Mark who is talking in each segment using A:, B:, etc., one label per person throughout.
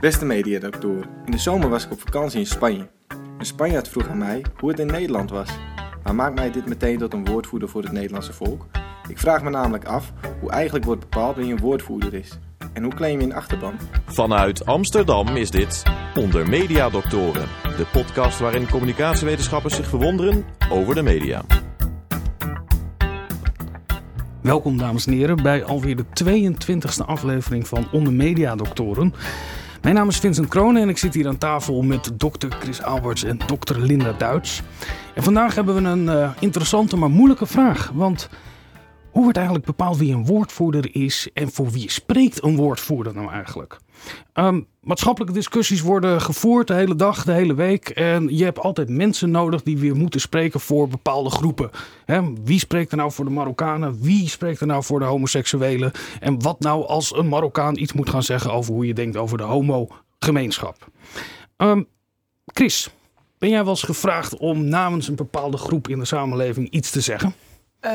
A: Beste mediadoktoren, in de zomer was ik op vakantie in Spanje. Een Spanjaard vroeg aan mij hoe het in Nederland was. Maar maakt mij dit meteen tot een woordvoerder voor het Nederlandse volk? Ik vraag me namelijk af hoe eigenlijk wordt bepaald wie een woordvoerder is. En hoe claim je een achterban?
B: Vanuit Amsterdam is dit Onder Mediadoktoren, de podcast waarin communicatiewetenschappers zich verwonderen over de media.
C: Welkom dames en heren bij alweer de 22e aflevering van Onder Mediadoktoren. Mijn naam is Vincent Kronen en ik zit hier aan tafel met dokter Chris Alberts en dokter Linda Duits. En vandaag hebben we een uh, interessante maar moeilijke vraag. Want hoe wordt eigenlijk bepaald wie een woordvoerder is en voor wie spreekt een woordvoerder nou eigenlijk? Um, maatschappelijke discussies worden gevoerd de hele dag, de hele week. En je hebt altijd mensen nodig die weer moeten spreken voor bepaalde groepen. wie spreekt er nou voor de Marokkanen? Wie spreekt er nou voor de homoseksuelen? En wat nou als een Marokkaan iets moet gaan zeggen over hoe je denkt over de homo-gemeenschap? Um, Chris, ben jij wel eens gevraagd om namens een bepaalde groep in de samenleving iets te zeggen?
D: Uh,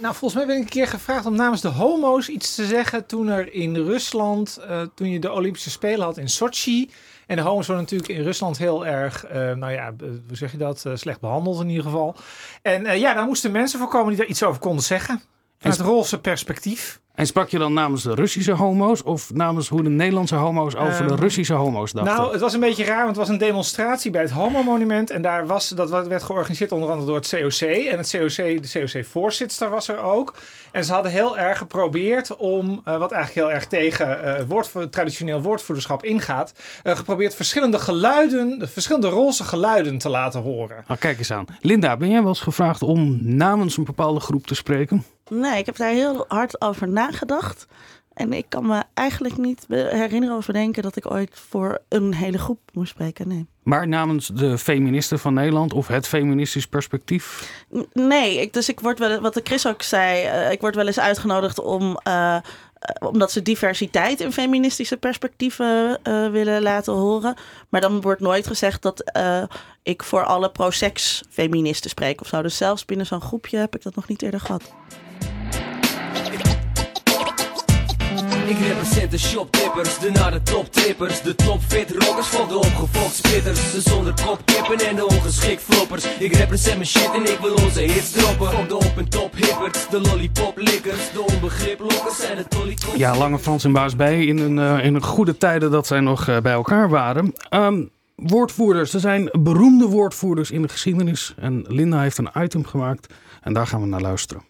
D: nou, volgens mij ben ik een keer gevraagd om namens de homo's iets te zeggen toen er in Rusland, uh, toen je de Olympische Spelen had in Sochi. En de homo's worden natuurlijk in Rusland heel erg, uh, nou ja, hoe zeg je dat, slecht behandeld in ieder geval. En ja, daar moesten mensen voor komen die daar iets over konden zeggen. Vanuit het Rolse perspectief.
C: En sprak je dan namens de Russische homo's of namens hoe de Nederlandse homo's over de ehm, Russische homo's dachten?
D: Nou, het was een beetje raar, want het was een demonstratie bij het Homo-monument. En daar was, dat werd georganiseerd onder andere door het COC. En het COC, de COC-voorzitter was er ook. En ze hadden heel erg geprobeerd om, uh, wat eigenlijk heel erg tegen uh, woord, traditioneel woordvoerderschap ingaat, uh, geprobeerd verschillende geluiden, verschillende roze geluiden te laten horen.
C: Nou, kijk eens aan. Linda, ben jij wel eens gevraagd om namens een bepaalde groep te spreken?
E: Nee, ik heb daar heel hard over nagedacht. En ik kan me eigenlijk niet herinneren of bedenken dat ik ooit voor een hele groep moest spreken. Nee.
C: Maar namens de feministen van Nederland of het feministisch perspectief?
E: Nee, ik, dus ik word wel, wat de Chris ook zei, uh, ik word wel eens uitgenodigd om. Uh, omdat ze diversiteit in feministische perspectieven uh, willen laten horen. Maar dan wordt nooit gezegd dat ik voor alle pro-seks feministen spreek of zo. Dus zelfs binnen zo'n groepje heb ik dat nog niet eerder gehad. Ik represent de shoptippers, de naar de toptrippers. De topfit rockers van de opgefokt spitters. De zonder kopkippen en de ongeschikt floppers. Ik represent mijn shit en ik wil onze hits droppen. Op de op- en top hippers, de lollipop lickers De onbegrip lokkers en de tollycops
C: Ja, Lange Frans en Baas bij in een, uh, in goede tijden dat zij nog uh, bij elkaar waren. Um, Woordvoerders, er zijn beroemde woordvoerders in de geschiedenis. En Linda heeft een item gemaakt en daar gaan we naar luisteren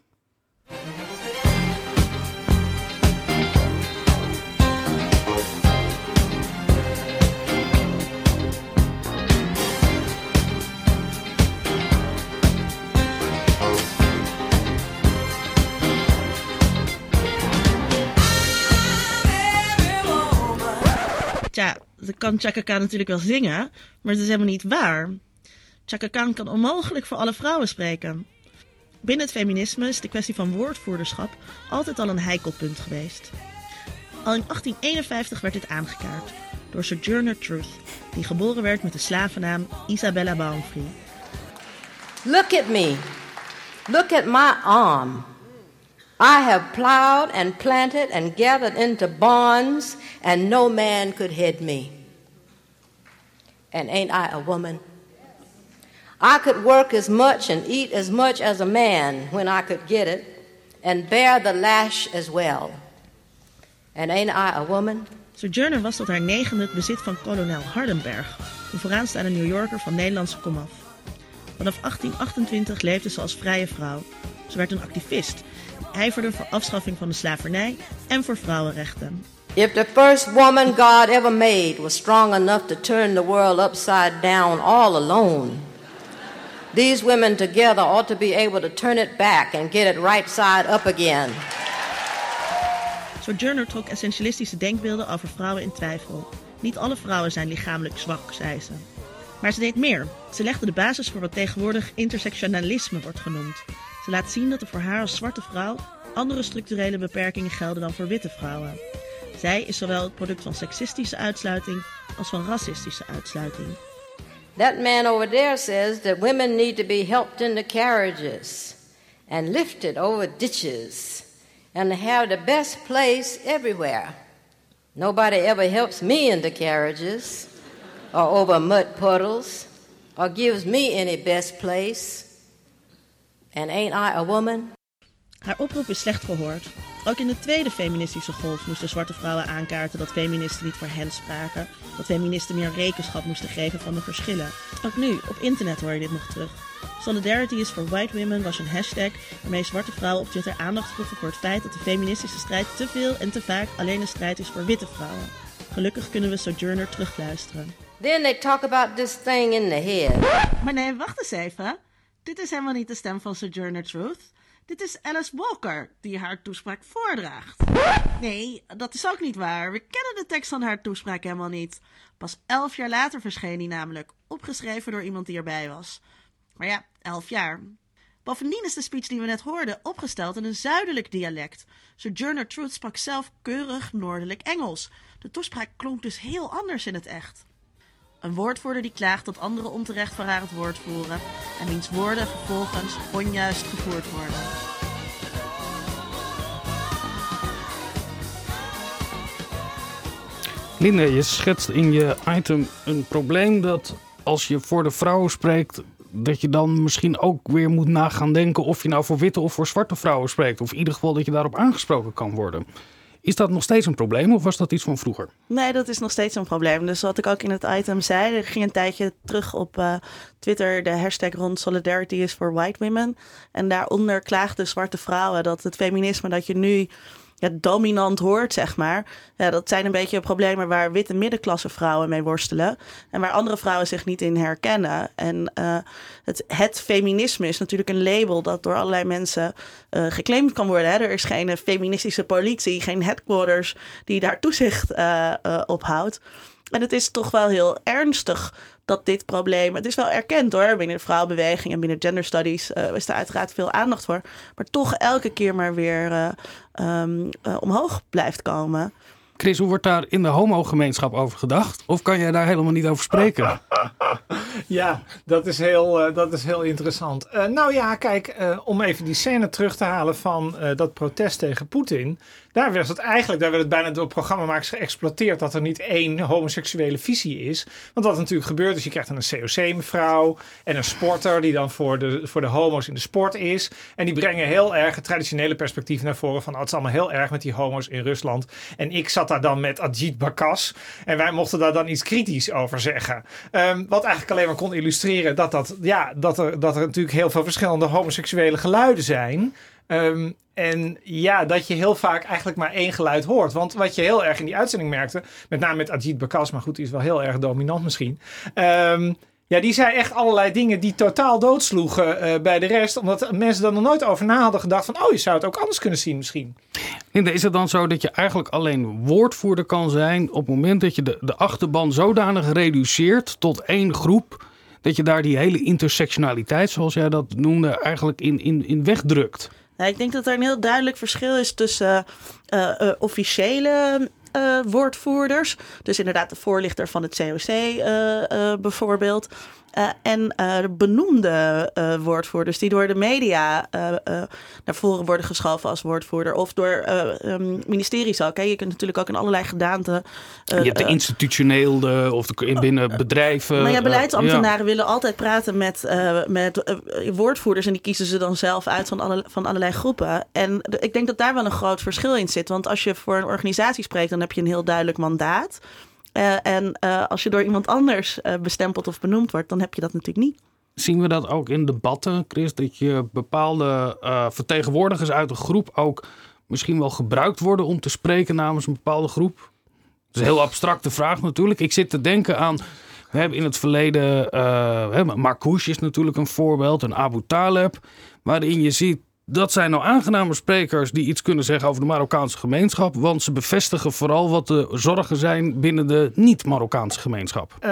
E: ze kan Chaka Khan natuurlijk wel zingen, maar het is helemaal niet waar. Chaka Khan kan onmogelijk voor alle vrouwen spreken. Binnen het feminisme is de kwestie van woordvoerderschap altijd al een heikelpunt geweest. Al in 1851 werd dit aangekaart door Sojourner Truth, die geboren werd met de slavennaam Isabella Baumfree.
F: Look at me. Look at my arm. I have plowed and planted and gathered into bonds, and no man could head me. And ain't I a woman? I could work as much and eat as much as a man when I could get it, and bear the lash as well. And ain't I a woman?
E: Sojourner was tot haar negende het bezit van kolonel Hardenberg, een vooraanstaande New Yorker van Nederlandse komaf. Vanaf 1828 leefde ze als vrije vrouw. Ze werd een activist ijverde voor afschaffing van de slavernij en voor vrouwenrechten.
F: If the first woman God ever made was strong enough to turn the world upside down all alone, these women together ought to be able to turn it back and get it right side up again.
E: Sojourner trok essentialistische denkbeelden over vrouwen in twijfel. Niet alle vrouwen zijn lichamelijk zwak, zei ze. Maar ze deed meer. Ze legde de basis voor wat tegenwoordig intersectionalisme wordt genoemd. Ze laat zien dat er voor haar als zwarte vrouw andere structurele beperkingen gelden dan voor witte vrouwen. Zij is zowel het product van seksistische uitsluiting als van racistische uitsluiting.
F: That man over there says that women need to be helped into carriages and lifted over ditches and have the best place everywhere. Nobody ever helps me in the carriages or over mud puddles or gives me any best place. And ain't I a woman?
G: Haar oproep is slecht gehoord. Ook in de tweede feministische golf moesten zwarte vrouwen aankaarten dat feministen niet voor hen spraken, dat feministen meer rekenschap moesten geven van de verschillen. Ook nu, op internet hoor je dit nog terug. Solidarity is for White Women was een hashtag waarmee zwarte vrouwen op Twitter aandacht vroegen voor het feit dat de feministische strijd te veel en te vaak alleen een strijd is voor witte vrouwen. Gelukkig kunnen we Sojourner terugluisteren.
F: Then they talk about this thing in the head.
G: Maar nee, wacht eens even. Dit is helemaal niet de stem van Sojourner Truth. Dit is Alice Walker die haar toespraak voordraagt. Nee, dat is ook niet waar. We kennen de tekst van haar toespraak helemaal niet. Pas elf jaar later verscheen die namelijk, opgeschreven door iemand die erbij was. Maar ja, elf jaar. Bovendien is de speech die we net hoorden opgesteld in een zuidelijk dialect. Sojourner Truth sprak zelf keurig noordelijk Engels. De toespraak klonk dus heel anders in het echt. Een woordvoerder die klaagt dat anderen onterecht voor haar het woord voeren en wiens woorden vervolgens onjuist gevoerd worden.
C: Linda, je schetst in je item een probleem dat als je voor de vrouwen spreekt, dat je dan misschien ook weer moet na gaan denken of je nou voor witte of voor zwarte vrouwen spreekt. Of in ieder geval dat je daarop aangesproken kan worden. Is dat nog steeds een probleem of was dat iets van vroeger?
E: Nee, dat is nog steeds een probleem. Dus wat ik ook in het item zei, er ging een tijdje terug op uh, Twitter de hashtag rond Solidarity is for White Women. En daaronder klaagden zwarte vrouwen dat het feminisme dat je nu ja, dominant hoort, zeg maar. Ja, dat zijn een beetje problemen waar witte middenklasse vrouwen mee worstelen. En waar andere vrouwen zich niet in herkennen. En uh, het, het feminisme is natuurlijk een label dat door allerlei mensen uh, geclaimd kan worden. Hè. Er is geen feministische politie, geen headquarters die daar toezicht uh, op houdt. En het is toch wel heel ernstig dat dit probleem. Het is wel erkend hoor. Binnen de vrouwenbeweging en binnen gender studies uh, is er uiteraard veel aandacht voor. Maar toch elke keer maar weer uh, um, uh, omhoog blijft komen.
C: Chris, hoe wordt daar in de homogemeenschap over gedacht? Of kan jij daar helemaal niet over spreken?
D: Ja, dat is heel, uh, dat is heel interessant. Uh, nou ja, kijk, uh, om even die scène terug te halen van dat protest tegen Poetin. Daar werd het eigenlijk, daar werd het bijna door programmamakers geëxploiteerd dat er niet één homoseksuele visie is. Want wat natuurlijk gebeurt is, je krijgt dan een COC-mevrouw en een sporter die dan voor de, voor de homo's in de sport is. En die brengen heel erg het traditionele perspectief naar voren van oh, het is allemaal heel erg met die homo's in Rusland. En ik zat daar dan met Ajit Bakas en wij mochten daar dan iets kritisch over zeggen. Um, wat eigenlijk alleen maar kon illustreren dat, dat, ja, dat, er, dat er natuurlijk heel veel verschillende homoseksuele geluiden zijn. Um, en ja, dat je heel vaak eigenlijk maar één geluid hoort. Want wat je heel erg in die uitzending merkte, met name met Ajit Bakas, maar goed, die is wel heel erg dominant misschien. Um, ja, die zei echt allerlei dingen die totaal doodsloegen uh, bij de rest. Omdat mensen er nog nooit over na hadden gedacht van... oh, je zou het ook anders kunnen zien misschien.
C: Linda, is het dan zo dat je eigenlijk alleen woordvoerder kan zijn... op het moment dat je de, de achterban zodanig reduceert tot één groep... dat je daar die hele intersectionaliteit, zoals jij dat noemde, eigenlijk in, in, in wegdrukt?
E: Ja, ik denk dat er een heel duidelijk verschil is tussen uh, uh, officiële woordvoerders. Dus inderdaad de voorlichter van het COC bijvoorbeeld. Uh, en uh, benoemde uh, woordvoerders die door de media naar voren worden geschoven als woordvoerder. Of door um, ministeries ook. Hè. Je kunt natuurlijk ook in allerlei gedaanten.
C: je hebt de institutioneel of de, binnen bedrijven.
E: Maar ja, beleidsambtenaren ja. willen altijd praten met, met woordvoerders. En die kiezen ze dan zelf uit van, alle, van allerlei groepen. En ik denk dat daar wel een groot verschil in zit. Want als je voor een organisatie spreekt, dan heb je een heel duidelijk mandaat. Uh, en uh, als je door iemand anders uh, bestempeld of benoemd wordt, dan heb je dat natuurlijk niet.
C: Zien we dat ook in debatten, Chris? Dat je bepaalde vertegenwoordigers uit een groep ook misschien wel gebruikt worden om te spreken namens een bepaalde groep? Dat is een heel abstracte vraag natuurlijk. Ik zit te denken aan. We hebben in het verleden. Uh, Marcouche is natuurlijk een voorbeeld. En Abu Taleb. Waarin je ziet dat zijn nou aangename sprekers die iets kunnen zeggen over de Marokkaanse gemeenschap. Want ze bevestigen vooral wat de zorgen zijn binnen de niet-Marokkaanse gemeenschap.
D: Uh,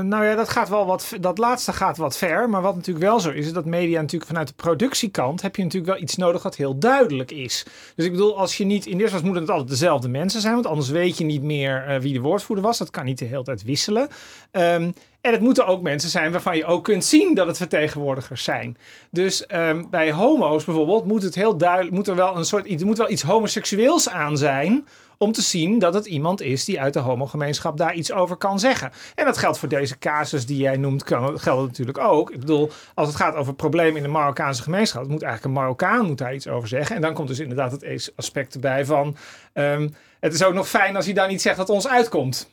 D: nou ja, dat gaat wel wat. Dat laatste gaat wat ver. Maar wat natuurlijk wel zo is, is dat media natuurlijk vanuit de productiekant heb je natuurlijk wel iets nodig wat heel duidelijk is. Dus ik bedoel, als je niet. In eerste plaats moeten het altijd dezelfde mensen zijn. Want anders weet je niet meer uh, wie de woordvoerder was. Dat kan niet de hele tijd wisselen. Um, En het moeten ook mensen zijn waarvan je ook kunt zien dat het vertegenwoordigers zijn. Dus ehm, bij homo's bijvoorbeeld moet het heel duidelijk, moet er wel een soort, moet wel iets homoseksueels aan zijn om te zien dat het iemand is die uit de homogemeenschap daar iets over kan zeggen. En dat geldt voor deze casus die jij noemt, geldt natuurlijk ook. Ik bedoel, als het gaat over problemen in de Marokkaanse gemeenschap, moet eigenlijk een Marokkaan moet daar iets over zeggen. En dan komt dus inderdaad het aspect erbij van, ehm, het is ook nog fijn als hij daar niet zegt dat ons uitkomt.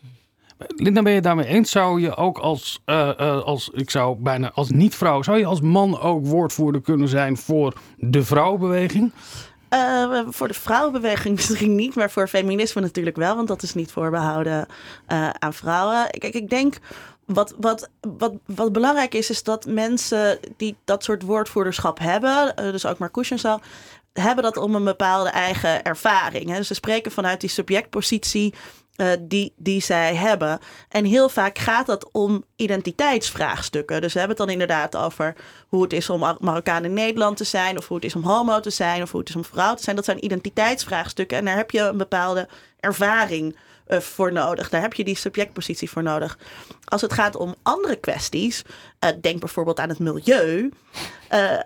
C: Linda, ben je daarmee eens? Zou je ook als, uh, uh, als ik zou bijna als niet-vrouw, zou je als man ook woordvoerder kunnen zijn voor de vrouwenbeweging?
E: Uh, voor de vrouwenbeweging misschien niet, maar voor feminisme natuurlijk wel, want dat is niet voorbehouden aan vrouwen. Kijk, ik denk. Wat, wat, wat, wat belangrijk is, is dat mensen die dat soort woordvoerderschap hebben, dus ook Marcouche en hebben dat om een bepaalde eigen ervaring. Hè? Ze spreken vanuit die subjectpositie uh, die, die zij hebben. En heel vaak gaat dat om identiteitsvraagstukken. Dus we hebben het dan inderdaad over hoe het is om Mar Marokkaan in Nederland te zijn, of hoe het is om homo te zijn, of hoe het is om vrouw te zijn. Dat zijn identiteitsvraagstukken. En daar heb je een bepaalde ervaring uh, voor nodig. Daar heb je die subjectpositie voor nodig. Als het gaat om andere kwesties, uh, denk bijvoorbeeld aan het milieu, uh,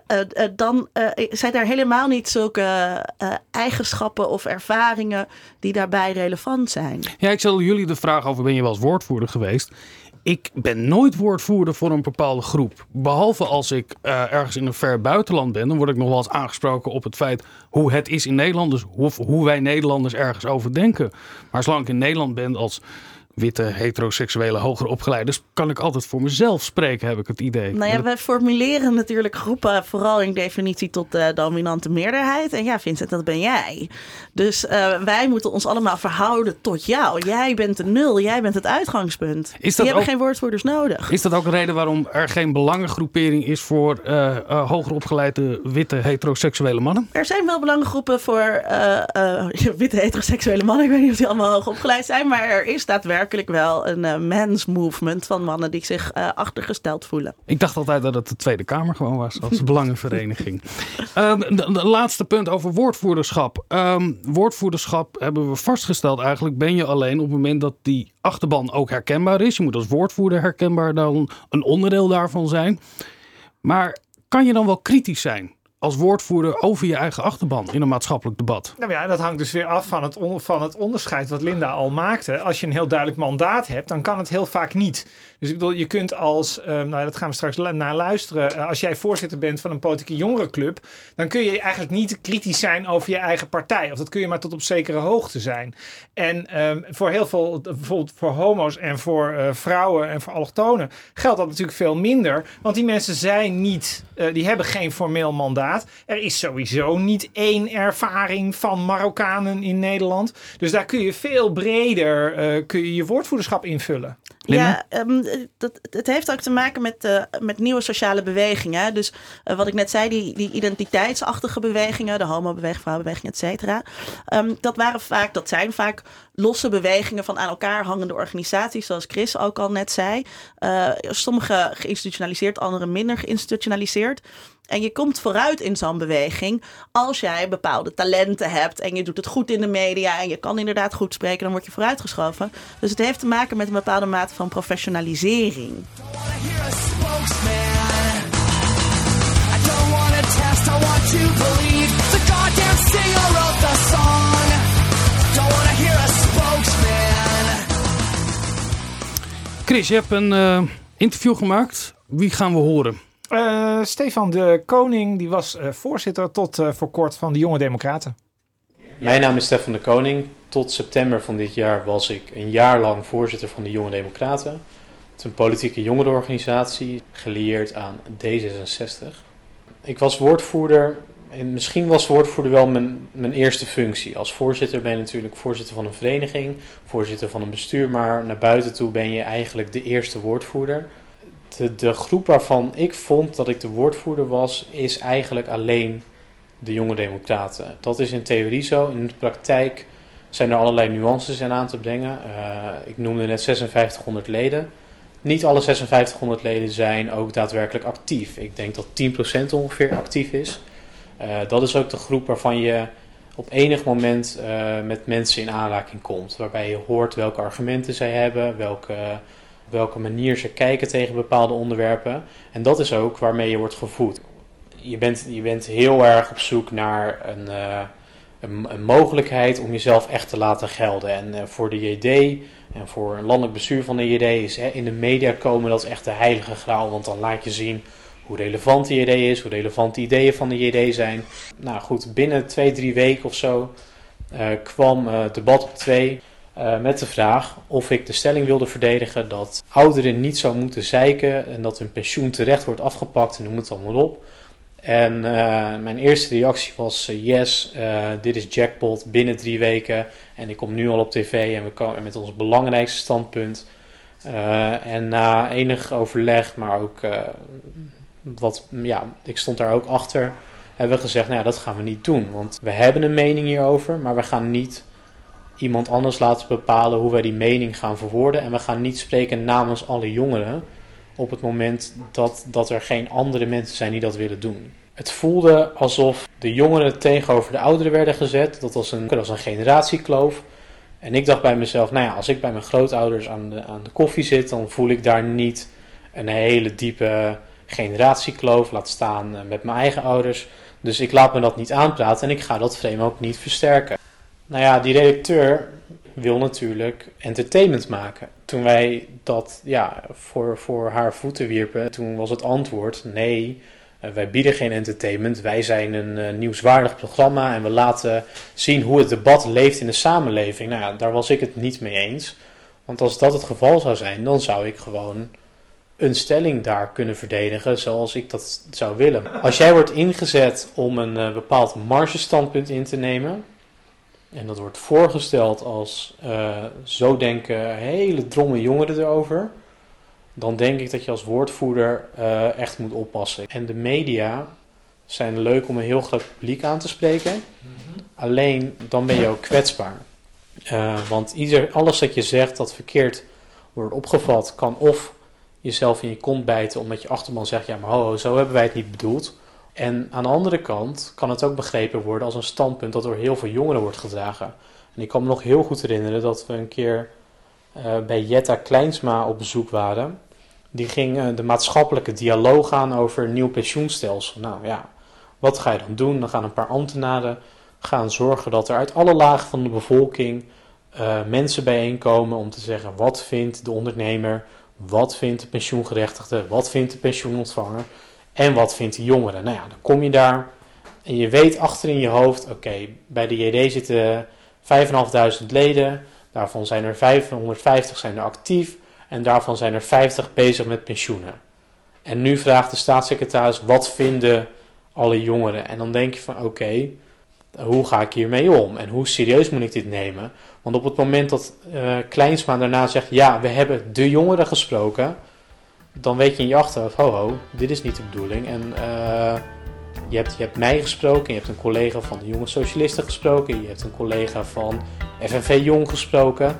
E: dan zijn er helemaal niet zulke eigenschappen of ervaringen die daarbij relevant zijn.
C: Ja, ik stel jullie de vraag over: ben je wel eens woordvoerder geweest? Ik ben nooit woordvoerder voor een bepaalde groep. Behalve als ik uh, ergens in een ver buitenland ben, dan word ik nog wel eens aangesproken op het feit hoe het is in Nederland. Dus hoe, hoe wij Nederlanders ergens over denken. Maar zolang ik in Nederland ben als witte, heteroseksuele, hoger opgeleiders, kan ik altijd voor mezelf spreken, heb ik het idee.
E: Nou ja, wij formuleren natuurlijk groepen vooral in definitie tot de dominante meerderheid. En ja, Vincent, dat ben jij. Dus uh, wij moeten ons allemaal verhouden tot jou. Jij bent de nul, jij bent het uitgangspunt. Is dat Die hebben geen woordvoerders nodig.
C: Is dat ook een reden waarom er geen belangengroepering is voor uh, uh, hoger opgeleide witte heteroseksuele mannen?
E: Er zijn wel belangengroepen voor witte heteroseksuele mannen. Ik weet niet of die allemaal hoog opgeleid zijn, maar er is daadwerkelijk wel een uh, men's movement van mannen die zich uh, achtergesteld voelen.
C: Ik dacht altijd dat het de Tweede Kamer gewoon was als belangenvereniging. um, de, de, laatste punt over woordvoerderschap. Um, woordvoerderschap hebben we vastgesteld eigenlijk ben je alleen op het moment dat die achterban ook herkenbaar is. Je moet als woordvoerder herkenbaar dan een onderdeel daarvan zijn. Maar kan je dan wel kritisch zijn? Als woordvoerder over je eigen achterban in een maatschappelijk debat?
D: Nou ja, dat hangt dus weer af van het, van het onderscheid wat Linda al maakte. Als je een heel duidelijk mandaat hebt, dan kan het heel vaak niet. Dus ik bedoel, je kunt als, um, nou dat gaan we straks naar luisteren, uh, als jij voorzitter bent van een politieke jongerenclub, dan kun je eigenlijk niet kritisch zijn over je eigen partij. Of dat kun je maar tot op zekere hoogte zijn. En um, voor heel veel, bijvoorbeeld voor homo's en voor uh, vrouwen en voor allochtonen, geldt dat natuurlijk veel minder. Want die mensen zijn niet, uh, die hebben geen formeel mandaat. Er is sowieso niet één ervaring van Marokkanen in Nederland. Dus daar kun je veel breder kun je, je woordvoerderschap invullen.
E: Ja, um, dat, het heeft ook te maken met, uh, met nieuwe sociale bewegingen. Dus uh, wat ik net zei, die, die identiteitsachtige bewegingen, de homobeweging, vrouwenbeweging, et cetera. Um, dat, waren vaak, dat zijn vaak losse bewegingen van aan elkaar hangende organisaties, zoals Chris ook al net zei. Uh, sommige geïnstitutionaliseerd, andere minder geïnstitutionaliseerd. En je komt vooruit in zo'n beweging als jij bepaalde talenten hebt en je doet het goed in de media en je kan inderdaad goed spreken, dan word je vooruitgeschoven. Dus het heeft te maken met een bepaalde mate van professionalisering.
C: Chris, je hebt een uh, interview gemaakt. Wie gaan we horen?
D: Uh, Stefan de Koning, die was uh, voorzitter tot uh, voor kort van de Jonge Democraten.
H: Mijn naam is Stefan de Koning. Tot september van dit jaar was ik een jaar lang voorzitter van de Jonge Democraten. Het is een politieke jongerenorganisatie, gelieerd aan D66. Ik was woordvoerder, en misschien was woordvoerder wel mijn, mijn eerste functie. Als voorzitter ben je natuurlijk voorzitter van een vereniging, voorzitter van een bestuur, maar naar buiten toe ben je eigenlijk de eerste woordvoerder de, de groep waarvan ik vond dat ik de woordvoerder was, is eigenlijk alleen de jonge democraten. Dat is in theorie zo. In de praktijk zijn er allerlei nuances in aan te brengen. Uh, ik noemde net 5600 leden. Niet alle 5600 leden zijn ook daadwerkelijk actief. Ik denk dat 10% ongeveer actief is. Uh, dat is ook de groep waarvan je op enig moment uh, met mensen in aanraking komt. Waarbij je hoort welke argumenten zij hebben, welke welke manier ze kijken tegen bepaalde onderwerpen. En dat is ook waarmee je wordt gevoed. Je bent, je bent heel erg op zoek naar een, uh, een, mogelijkheid om jezelf echt te laten gelden. En uh, voor de JD en voor een landelijk bestuur van de JD is hè, in de media komen, dat is echt de heilige graal. Want dan laat je zien hoe relevant de JD is, hoe relevant de ideeën van de JD zijn. Nou goed, binnen twee, drie weken of zo uh, kwam debat op twee. Uh, met de vraag of ik de stelling wilde verdedigen dat ouderen niet zou moeten zeiken en dat hun pensioen terecht wordt afgepakt en noem het allemaal op. En uh, mijn eerste reactie was uh, yes, dit is jackpot binnen drie weken en ik kom nu al op tv en we komen met ons belangrijkste standpunt. en na enig overleg, maar ook wat, ja, ik stond daar ook achter, hebben we gezegd, nou ja, dat gaan we niet doen. Want we hebben een mening hierover, maar we gaan niet iemand anders laten bepalen hoe wij die mening gaan verwoorden. En we gaan niet spreken namens alle jongeren op het moment dat, dat er geen andere mensen zijn die dat willen doen. Het voelde alsof de jongeren tegenover de ouderen werden gezet. Dat was een, dat was een generatiekloof. En ik dacht bij mezelf, nou ja, als ik bij mijn grootouders aan de, aan de koffie zit, dan voel ik daar niet een hele diepe generatiekloof, laat staan eh, met mijn eigen ouders. Dus ik laat me dat niet aanpraten en ik ga dat frame ook niet versterken. Nou ja, die redacteur wil natuurlijk entertainment maken. Toen wij dat ja, voor, voor haar voeten wierpen, toen was het antwoord nee, uh, wij bieden geen entertainment. Wij zijn een uh, nieuwswaardig programma en we laten zien hoe het debat leeft in de samenleving. Nou ja, daar was ik het niet mee eens. Want als dat het geval zou zijn, dan zou ik gewoon een stelling daar kunnen verdedigen zoals ik dat zou willen. Als jij wordt ingezet om een uh, bepaald margestandpunt in te nemen, en dat wordt voorgesteld als uh, zo denken hele dromme jongeren erover, dan denk ik dat je als woordvoerder uh, echt moet oppassen. En de media zijn leuk om een heel groot publiek aan te spreken, mm-hmm. alleen dan ben je ook kwetsbaar. want ieder, alles dat je zegt dat verkeerd wordt opgevat, kan of jezelf in je kont bijten omdat je achterman zegt: ja, maar ho, zo hebben wij het niet bedoeld. En aan de andere kant kan het ook begrepen worden als een standpunt dat door heel veel jongeren wordt gedragen. En ik kan me nog heel goed herinneren dat we een keer uh, bij Jetta Kleinsma op bezoek waren. Die ging uh, de maatschappelijke dialoog aan over een nieuw pensioenstelsel. Nou ja, wat ga je dan doen? Dan gaan een paar ambtenaren gaan zorgen dat er uit alle lagen van de bevolking uh, mensen bijeenkomen om te zeggen wat vindt de ondernemer wat vindt de pensioengerechtigde? Wat vindt de pensioenontvanger? En wat vindt de jongere? Nou ja, dan kom je daar en je weet achter in je hoofd: oké, bij de JD zitten 5.500 leden. Daarvan zijn er 550 zijn er actief. En daarvan zijn er 50 bezig met pensioenen. En nu vraagt de staatssecretaris: wat vinden alle jongeren? En dan denk je van: oké, hoe ga ik hiermee om? En hoe serieus moet ik dit nemen? Want op het moment dat uh, Kleinsma daarna zegt: Ja, we hebben de jongeren gesproken. Dan weet je in je achterhoofd: Ho, ho, dit is niet de bedoeling. En uh, je, hebt, je hebt mij gesproken. Je hebt een collega van de Jonge Socialisten gesproken. Je hebt een collega van FNV Jong gesproken.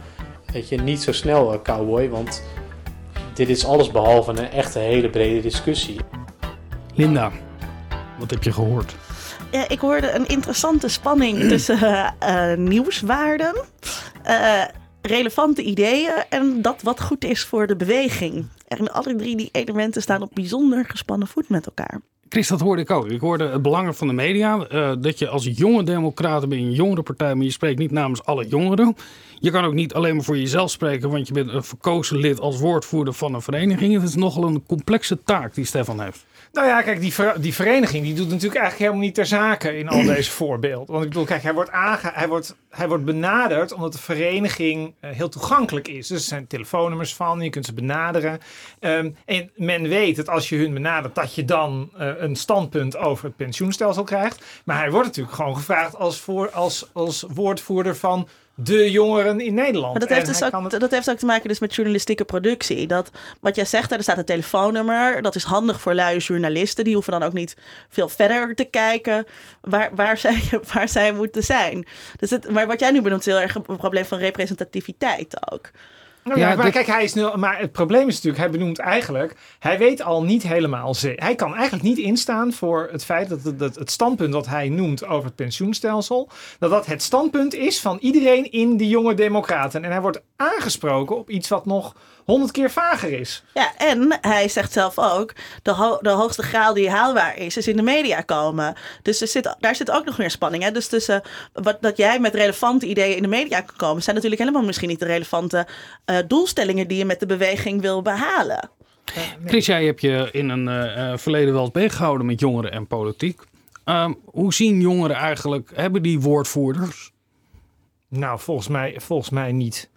H: Weet je, niet zo snel, uh, cowboy. Want dit is alles behalve een echte hele brede discussie.
C: Linda, wat heb je gehoord?
E: Ja, ik hoorde een interessante spanning tussen uh, nieuwswaarden, uh, relevante ideeën en dat wat goed is voor de beweging. En alle drie die elementen staan op bijzonder gespannen voet met elkaar.
C: Chris, dat hoorde ik ook. Ik hoorde het belang van de media. Uh, dat je als jonge democraten bent een jongere partij, maar je spreekt niet namens alle jongeren. Je kan ook niet alleen maar voor jezelf spreken, want je bent een verkozen lid als woordvoerder van een vereniging. Het is nogal een complexe taak die Stefan heeft.
D: Nou ja, kijk, die, ver, die vereniging die doet natuurlijk eigenlijk helemaal niet ter zake in al deze voorbeelden. Want ik bedoel, kijk, hij wordt, aange, hij wordt, hij wordt benaderd omdat de vereniging uh, heel toegankelijk is. Dus er zijn telefoonnummers van, je kunt ze benaderen. Um, en men weet dat als je hun benadert, dat je dan uh, een standpunt over het pensioenstelsel krijgt. Maar hij wordt natuurlijk gewoon gevraagd als, voor, als, als woordvoerder van de jongeren in Nederland.
E: Maar dat, heeft dus ook, het... dat heeft ook te maken dus met journalistieke productie. Dat, wat jij zegt, er staat een telefoonnummer. Dat is handig voor luie journalisten. Die hoeven dan ook niet veel verder te kijken waar, waar, zij, waar zij moeten zijn. Dus het, maar wat jij nu benoemt is heel erg een probleem van representativiteit ook.
D: Nou ja, maar kijk, hij is nu, maar het probleem is natuurlijk, hij benoemt eigenlijk, hij weet al niet helemaal. Hij kan eigenlijk niet instaan voor het feit dat het, dat het standpunt dat hij noemt over het pensioenstelsel, dat dat het standpunt is van iedereen in de jonge democraten. En hij wordt aangesproken op iets wat nog honderd keer vager is.
E: Ja, en hij zegt zelf ook, de, ho- de hoogste graal die haalbaar is, is in de media komen. Dus er zit, daar zit ook nog meer spanning. Hè? Dus tussen wat, dat jij met relevante ideeën in de media kan komen, zijn natuurlijk helemaal misschien niet de relevante eh, doelstellingen die je met de beweging wil behalen.
C: Chris, jij hebt je in een eh, eh, verleden wel eens beziggehouden met jongeren en politiek. Ehm, hoe zien jongeren eigenlijk, hebben die woordvoerders?
D: Nou, volgens mij, volgens mij niet.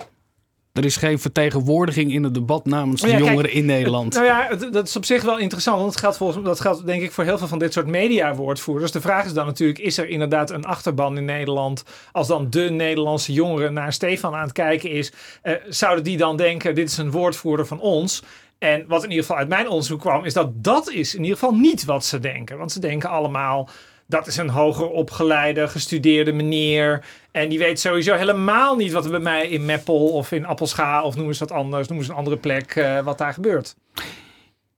C: Er is geen vertegenwoordiging in het debat namens de
D: kijk,
C: jongeren in Nederland.
D: Nou ja, dat is op zich wel interessant. Want dat geldt, volgens, dat geldt denk ik voor heel veel van dit soort mediawoordvoerders. De vraag is dan natuurlijk, is er inderdaad een achterban in Nederland... als dan de Nederlandse jongeren naar Stefan aan het kijken is... eh, zouden die dan denken, dit is een woordvoerder van ons... En wat in ieder geval uit mijn onderzoek kwam, is dat dat is in ieder geval niet wat ze denken. Want ze denken allemaal, dat is een hoger opgeleide, gestudeerde meneer. En die weet sowieso helemaal niet wat er bij mij in Meppel of in Appelscha... of noem eens wat anders, noem eens een andere plek, eh, wat daar gebeurt.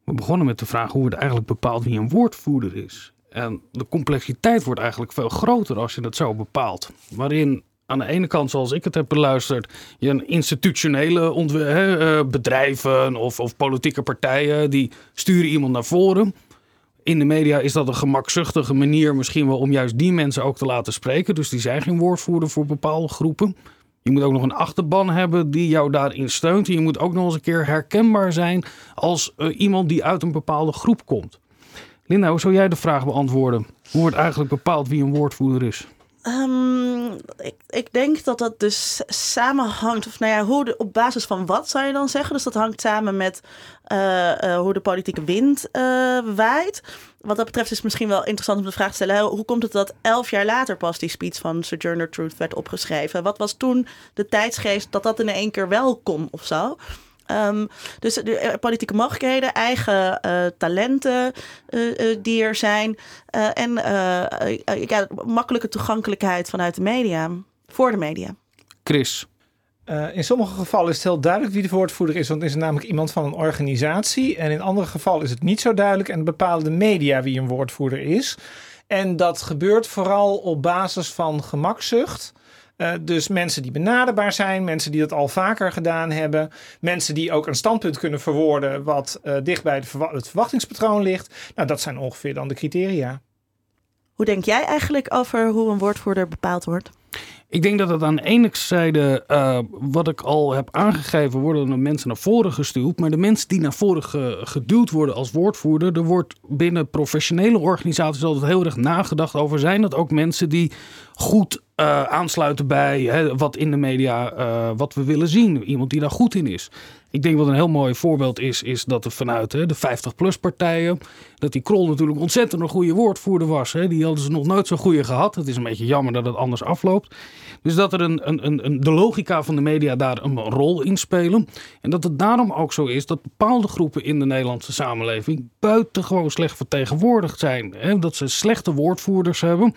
C: We begonnen met de vraag hoe het eigenlijk bepaalt wie een woordvoerder is. En de complexiteit wordt eigenlijk veel groter als je dat zo bepaalt. Waarin aan de ene kant, zoals ik het heb beluisterd, je een institutionele eh, bedrijven of, of politieke partijen die sturen iemand naar voren. In de media is dat een gemakzuchtige manier misschien wel om juist die mensen ook te laten spreken. Dus die zijn geen woordvoerder voor bepaalde groepen. Je moet ook nog een achterban hebben die jou daarin steunt. En je moet ook nog eens een keer herkenbaar zijn als eh, iemand die uit een bepaalde groep komt. Linda, hoe zou jij de vraag beantwoorden? Hoe wordt eigenlijk bepaald wie een woordvoerder is?
E: Ehm, ik, ik denk dat dat dus samenhangt, of nou ja, hoe op basis van wat zou je dan zeggen? Dus dat hangt samen met eh, eh, hoe de politieke wind eh, waait. Wat dat betreft is het misschien wel interessant om de vraag te stellen: hoe komt het dat elf jaar later pas die speech van Sojourner Truth werd opgeschreven? Wat was toen de tijdsgeest dat dat in één keer wel kon of zo? Ehm, dus de eh, politieke mogelijkheden, eigen eh, talenten eh, eh, die er zijn. eh, en ja, makkelijke toegankelijkheid vanuit de media, voor de media.
C: Chris,
D: Eh, in sommige gevallen is het heel duidelijk wie de woordvoerder is, want dan is het namelijk iemand van een organisatie. En in andere gevallen is het niet zo duidelijk en bepalen de media wie een woordvoerder is. En dat gebeurt vooral op basis van gemakzucht. Eh, dus mensen die benaderbaar zijn, mensen die dat al vaker gedaan hebben, mensen die ook een standpunt kunnen verwoorden wat eh, dicht bij de verwa- het verwachtingspatroon ligt. Nou, dat zijn ongeveer dan de criteria.
E: Hoe denk jij eigenlijk over hoe een woordvoerder bepaald wordt?
C: ik denk dat het aan de ene zijde, eh, wat ik al heb aangegeven, worden er mensen naar voren gestuurd. Maar de mensen die naar voren ge- geduwd worden als woordvoerder, er wordt binnen professionele organisaties altijd heel erg nagedacht over. Zijn dat ook mensen die goed eh, aansluiten bij hè, wat in de media, eh, wat we willen zien? Iemand die daar goed in is. Ik denk wat een heel mooi voorbeeld is, is dat er vanuit hè, de 50-plus partijen, dat die Krol natuurlijk ontzettend een goede woordvoerder was. Hè. Die hadden ze nog nooit zo'n goede gehad. Het is een beetje jammer dat het anders afloopt. Dus dat er een, een, een, de logica van de media daar een rol in spelen. En dat het daarom ook zo is dat bepaalde groepen in de Nederlandse samenleving buitengewoon slecht vertegenwoordigd zijn. Hè. Dat ze slechte woordvoerders hebben.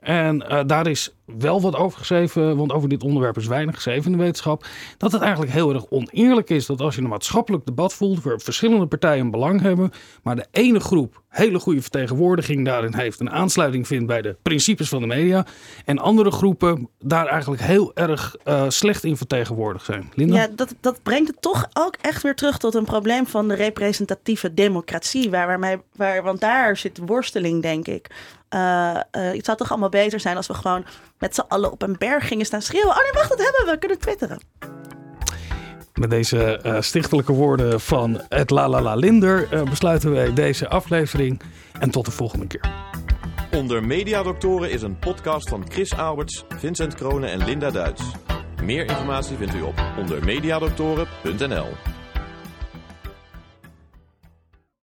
C: En eh, daar is wel wat over geschreven, want over dit onderwerp is weinig geschreven in de wetenschap. Dat het eigenlijk heel erg oneerlijk is dat als je een maatschappelijk debat voelt, waar verschillende partijen een belang hebben, maar de ene groep hele goede vertegenwoordiging daarin heeft, een aansluiting vindt bij de principes van de media, en andere groepen daar eigenlijk heel erg eh, slecht in vertegenwoordigd zijn. Linda?
E: Ja, dat, dat brengt het toch ook echt weer terug tot een probleem van de representatieve democratie. Waar, waar, want daar zit worsteling, denk ik. Eh, eh, het zou toch allemaal beter zijn als we gewoon met z'n allen op een berg gingen staan schreeuwen. Oh nee, wacht, dat hebben we. We kunnen twitteren.
C: Met deze eh, stichtelijke woorden van het La La La Linder eh, besluiten wij deze aflevering. En tot de volgende keer.
B: Onder Mediadoktoren is een podcast van Chris Alberts, Vincent Kroonen en Linda Duits. Meer informatie vindt u op ondermediadoktoren.nl.